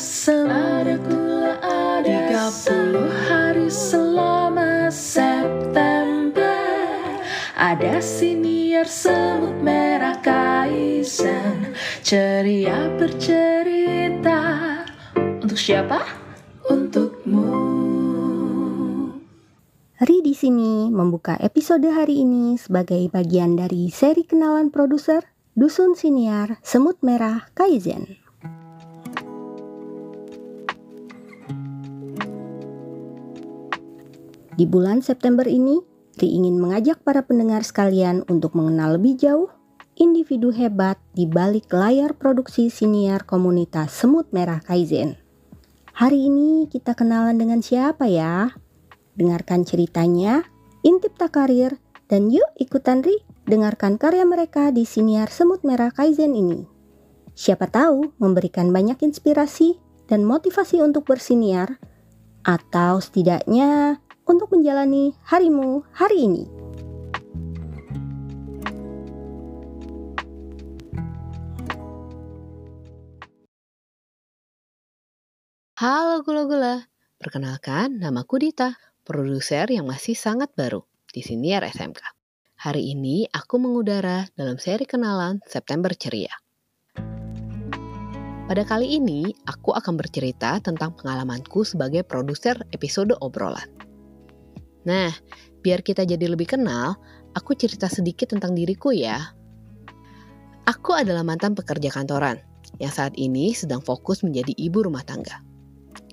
asem Ada gula ada 30 hari selama September Ada siniar semut merah kaizen Ceria bercerita Untuk siapa? Untukmu Ri di sini membuka episode hari ini sebagai bagian dari seri kenalan produser Dusun Siniar Semut Merah Kaizen. Di bulan September ini, Ri ingin mengajak para pendengar sekalian untuk mengenal lebih jauh individu hebat di balik layar produksi siniar komunitas Semut Merah Kaizen. Hari ini kita kenalan dengan siapa ya? Dengarkan ceritanya, intip tak karir, dan yuk ikutan Ri dengarkan karya mereka di siniar Semut Merah Kaizen ini. Siapa tahu memberikan banyak inspirasi dan motivasi untuk bersiniar, atau setidaknya untuk menjalani harimu hari ini. Halo gula-gula, perkenalkan namaku Dita produser yang masih sangat baru di Siniar SMK. Hari ini aku mengudara dalam seri kenalan September Ceria. Pada kali ini, aku akan bercerita tentang pengalamanku sebagai produser episode obrolan. Nah, biar kita jadi lebih kenal, aku cerita sedikit tentang diriku ya. Aku adalah mantan pekerja kantoran yang saat ini sedang fokus menjadi ibu rumah tangga.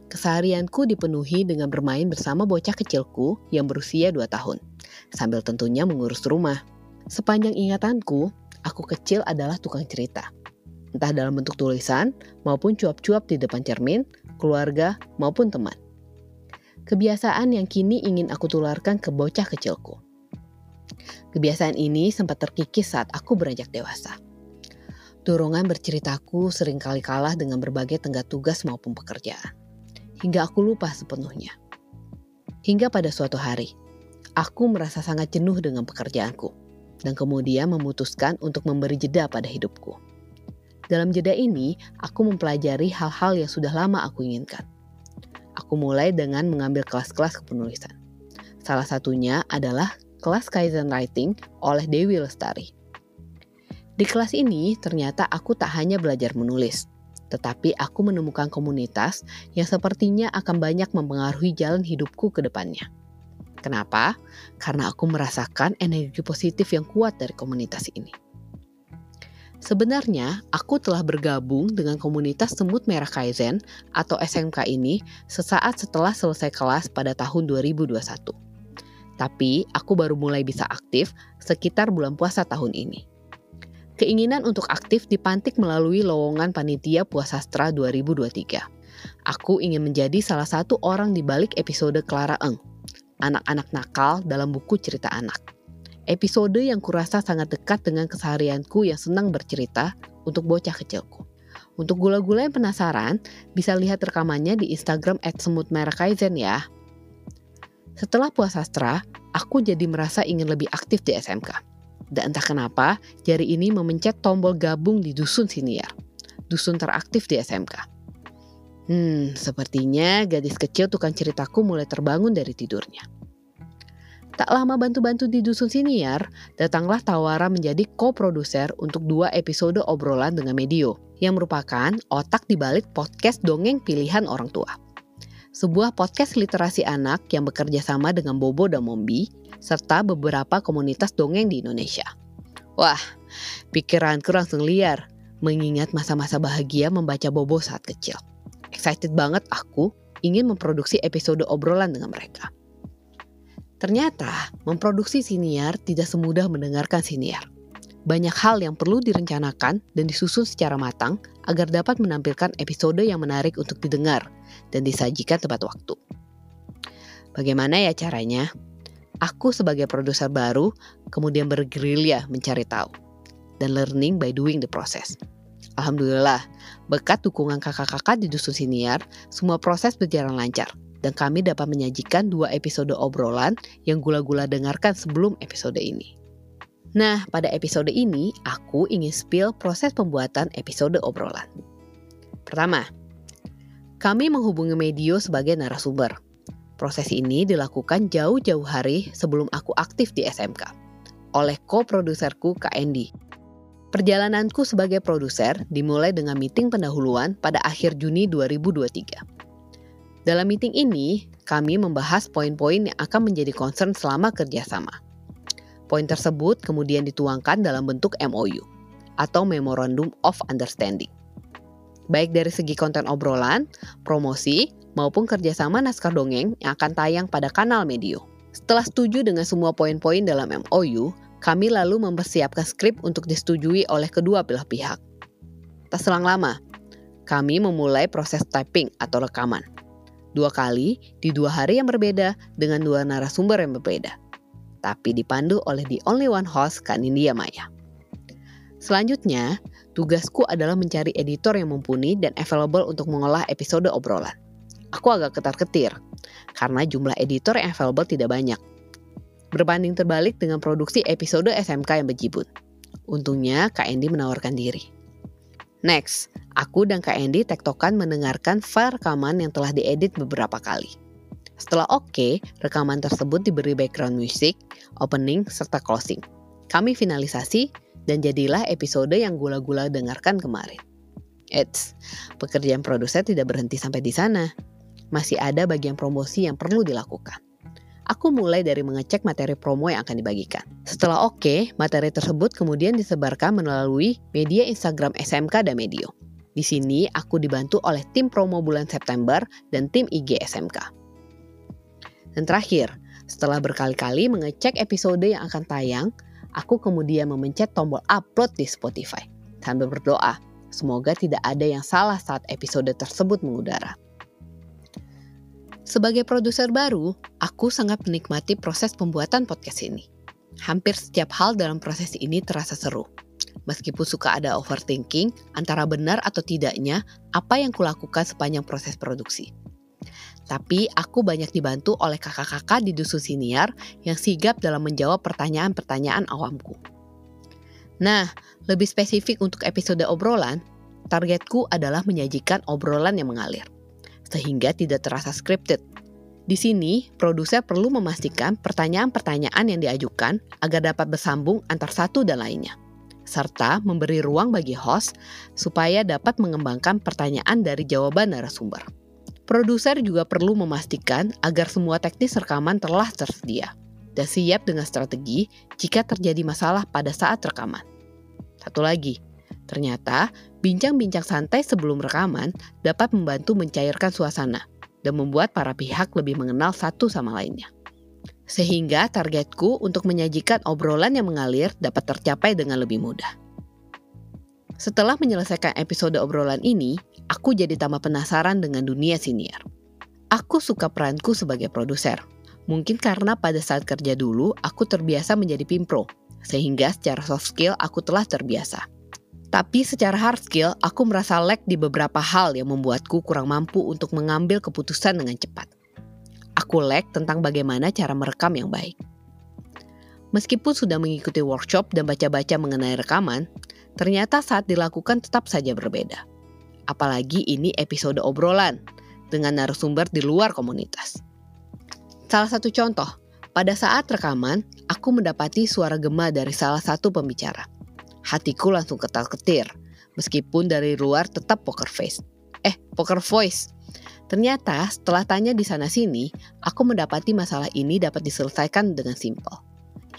Keseharianku dipenuhi dengan bermain bersama bocah kecilku yang berusia 2 tahun, sambil tentunya mengurus rumah. Sepanjang ingatanku, aku kecil adalah tukang cerita. Entah dalam bentuk tulisan maupun cuap-cuap di depan cermin, keluarga maupun teman. Kebiasaan yang kini ingin aku tularkan ke bocah kecilku. Kebiasaan ini sempat terkikis saat aku beranjak dewasa. Dorongan berceritaku sering kali kalah dengan berbagai tenggat tugas maupun pekerjaan hingga aku lupa sepenuhnya. Hingga pada suatu hari, aku merasa sangat jenuh dengan pekerjaanku dan kemudian memutuskan untuk memberi jeda pada hidupku. Dalam jeda ini, aku mempelajari hal-hal yang sudah lama aku inginkan. Aku mulai dengan mengambil kelas-kelas kepenulisan. Salah satunya adalah kelas Kaizen Writing oleh Dewi Lestari. Di kelas ini, ternyata aku tak hanya belajar menulis, tetapi aku menemukan komunitas yang sepertinya akan banyak mempengaruhi jalan hidupku ke depannya. Kenapa? Karena aku merasakan energi positif yang kuat dari komunitas ini. Sebenarnya, aku telah bergabung dengan komunitas Semut Merah Kaizen atau SMK ini sesaat setelah selesai kelas pada tahun 2021. Tapi, aku baru mulai bisa aktif sekitar bulan puasa tahun ini. Keinginan untuk aktif dipantik melalui lowongan panitia Puasastra 2023. Aku ingin menjadi salah satu orang di balik episode Clara Eng, anak-anak nakal dalam buku cerita anak. Episode yang kurasa sangat dekat dengan keseharianku yang senang bercerita untuk bocah kecilku. Untuk gula-gula yang penasaran, bisa lihat rekamannya di Instagram @semutmerahkaizen ya. Setelah puasastra, aku jadi merasa ingin lebih aktif di SMK dan entah kenapa, jari ini memencet tombol gabung di dusun siniar. Dusun teraktif di SMK. Hmm, sepertinya gadis kecil tukang ceritaku mulai terbangun dari tidurnya. Tak lama bantu-bantu di dusun siniar, datanglah tawaran menjadi co-produser untuk dua episode obrolan dengan Medio, yang merupakan otak di balik podcast dongeng pilihan orang tua sebuah podcast literasi anak yang bekerja sama dengan Bobo dan Mombi, serta beberapa komunitas dongeng di Indonesia. Wah, pikiranku langsung liar mengingat masa-masa bahagia membaca Bobo saat kecil. Excited banget aku ingin memproduksi episode obrolan dengan mereka. Ternyata, memproduksi siniar tidak semudah mendengarkan siniar. Banyak hal yang perlu direncanakan dan disusun secara matang agar dapat menampilkan episode yang menarik untuk didengar dan disajikan tepat waktu. Bagaimana ya caranya? Aku sebagai produser baru kemudian bergerilya mencari tahu dan learning by doing the process. Alhamdulillah, berkat dukungan kakak-kakak di Dusun Siniar, semua proses berjalan lancar dan kami dapat menyajikan dua episode obrolan yang gula-gula dengarkan sebelum episode ini. Nah, pada episode ini aku ingin spill proses pembuatan episode obrolan. Pertama, Kami menghubungi Medio sebagai narasumber. Proses ini dilakukan jauh-jauh hari sebelum aku aktif di SMK oleh co-produserku Kak Andy. Perjalananku sebagai produser dimulai dengan meeting pendahuluan pada akhir Juni 2023. Dalam meeting ini, kami membahas poin-poin yang akan menjadi concern selama kerjasama. Poin tersebut kemudian dituangkan dalam bentuk MOU atau Memorandum of Understanding. Baik dari segi konten obrolan, promosi, maupun kerjasama naskah dongeng yang akan tayang pada kanal Medio. Setelah setuju dengan semua poin-poin dalam MOU, kami lalu mempersiapkan skrip untuk disetujui oleh kedua belah pihak. Tak selang lama, kami memulai proses typing atau rekaman. Dua kali di dua hari yang berbeda dengan dua narasumber yang berbeda. Tapi dipandu oleh the only one host Kak Nindya Maya. Selanjutnya, tugasku adalah mencari editor yang mumpuni dan available untuk mengolah episode obrolan. Aku agak ketar-ketir, karena jumlah editor yang available tidak banyak berbanding terbalik dengan produksi episode SMK yang bejibun. Untungnya Kak Endi menawarkan diri. Next, aku dan Kak Endi tektokan mendengarkan file rekaman yang telah diedit beberapa kali. Setelah oke, okay, rekaman tersebut diberi background music, opening, serta closing. Kami finalisasi dan jadilah episode yang gula-gula dengarkan kemarin. Eits, pekerjaan produser tidak berhenti sampai di sana. Masih ada bagian promosi yang perlu dilakukan aku mulai dari mengecek materi promo yang akan dibagikan. Setelah oke, okay, materi tersebut kemudian disebarkan melalui media Instagram SMK dan Medio. Di sini aku dibantu oleh tim promo bulan September dan tim IG SMK. Dan terakhir, setelah berkali-kali mengecek episode yang akan tayang, aku kemudian memencet tombol upload di Spotify sambil berdoa, semoga tidak ada yang salah saat episode tersebut mengudara. Sebagai produser baru, aku sangat menikmati proses pembuatan podcast ini. Hampir setiap hal dalam proses ini terasa seru. Meskipun suka ada overthinking antara benar atau tidaknya apa yang kulakukan sepanjang proses produksi. Tapi aku banyak dibantu oleh kakak-kakak di dusun siniar yang sigap dalam menjawab pertanyaan-pertanyaan awamku. Nah, lebih spesifik untuk episode obrolan, targetku adalah menyajikan obrolan yang mengalir sehingga tidak terasa scripted. Di sini, produser perlu memastikan pertanyaan-pertanyaan yang diajukan agar dapat bersambung antar satu dan lainnya, serta memberi ruang bagi host supaya dapat mengembangkan pertanyaan dari jawaban narasumber. Produser juga perlu memastikan agar semua teknis rekaman telah tersedia dan siap dengan strategi jika terjadi masalah pada saat rekaman. Satu lagi, Ternyata, bincang-bincang santai sebelum rekaman dapat membantu mencairkan suasana dan membuat para pihak lebih mengenal satu sama lainnya. Sehingga targetku untuk menyajikan obrolan yang mengalir dapat tercapai dengan lebih mudah. Setelah menyelesaikan episode obrolan ini, aku jadi tambah penasaran dengan dunia siniar. Aku suka peranku sebagai produser. Mungkin karena pada saat kerja dulu aku terbiasa menjadi pimpro, sehingga secara soft skill aku telah terbiasa. Tapi secara hard skill, aku merasa lag di beberapa hal yang membuatku kurang mampu untuk mengambil keputusan dengan cepat. Aku lag tentang bagaimana cara merekam yang baik. Meskipun sudah mengikuti workshop dan baca-baca mengenai rekaman, ternyata saat dilakukan tetap saja berbeda. Apalagi ini episode obrolan dengan narasumber di luar komunitas. Salah satu contoh, pada saat rekaman, aku mendapati suara gema dari salah satu pembicara hatiku langsung ketar-ketir. Meskipun dari luar tetap poker face. Eh, poker voice. Ternyata setelah tanya di sana-sini, aku mendapati masalah ini dapat diselesaikan dengan simpel,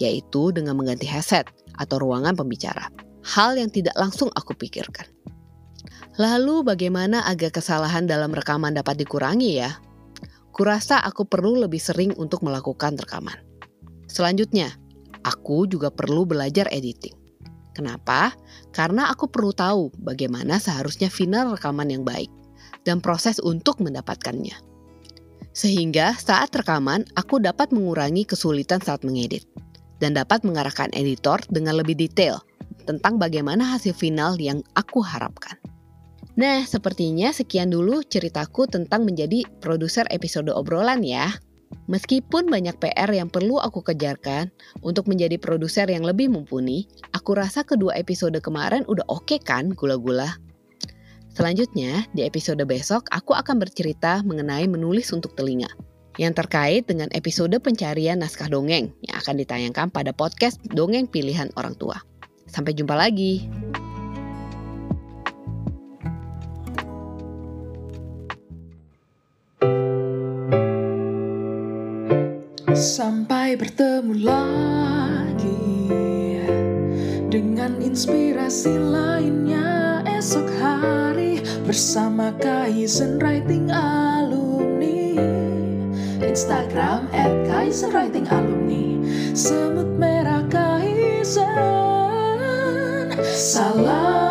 yaitu dengan mengganti headset atau ruangan pembicara. Hal yang tidak langsung aku pikirkan. Lalu bagaimana agar kesalahan dalam rekaman dapat dikurangi ya? Kurasa aku perlu lebih sering untuk melakukan rekaman. Selanjutnya, aku juga perlu belajar editing. Kenapa? Karena aku perlu tahu bagaimana seharusnya final rekaman yang baik dan proses untuk mendapatkannya. Sehingga saat rekaman, aku dapat mengurangi kesulitan saat mengedit dan dapat mengarahkan editor dengan lebih detail tentang bagaimana hasil final yang aku harapkan. Nah, sepertinya sekian dulu ceritaku tentang menjadi produser episode obrolan ya. Meskipun banyak PR yang perlu aku kejarkan untuk menjadi produser yang lebih mumpuni, aku rasa kedua episode kemarin udah oke okay kan gula-gula? Selanjutnya, di episode besok aku akan bercerita mengenai menulis untuk telinga yang terkait dengan episode pencarian naskah dongeng yang akan ditayangkan pada podcast Dongeng Pilihan Orang Tua. Sampai jumpa lagi. Sampai bertemu lagi dengan inspirasi lainnya esok hari bersama Kaizen Writing Alumni. Instagram at Kaizen Writing Alumni. Semut merah Kaizen. Salam